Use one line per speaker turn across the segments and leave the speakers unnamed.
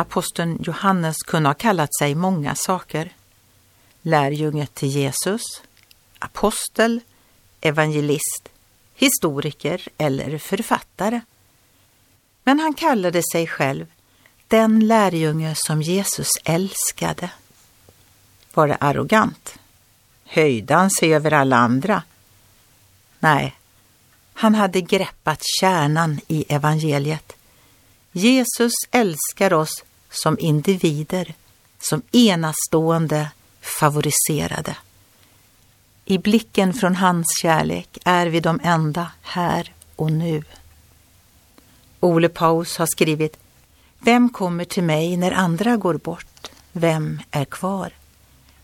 Aposteln Johannes kunde ha kallat sig många saker. Lärjunge till Jesus, apostel, evangelist, historiker eller författare. Men han kallade sig själv den lärjunge som Jesus älskade. Var det arrogant? Höjde han sig över alla andra? Nej, han hade greppat kärnan i evangeliet. Jesus älskar oss som individer, som enastående favoriserade. I blicken från hans kärlek är vi de enda här och nu. Ole Paus har skrivit Vem kommer till mig när andra går bort? Vem är kvar?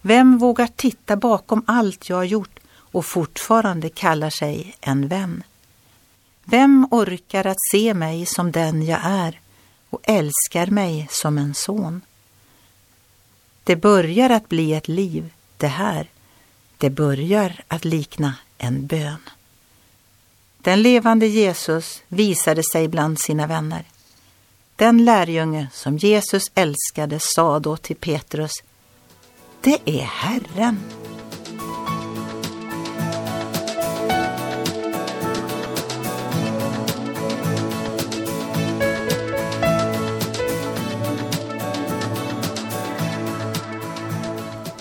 Vem vågar titta bakom allt jag har gjort och fortfarande kallar sig en vän? Vem orkar att se mig som den jag är och älskar mig som en son? Det börjar att bli ett liv, det här. Det börjar att likna en bön. Den levande Jesus visade sig bland sina vänner. Den lärjunge som Jesus älskade sa då till Petrus, det är Herren.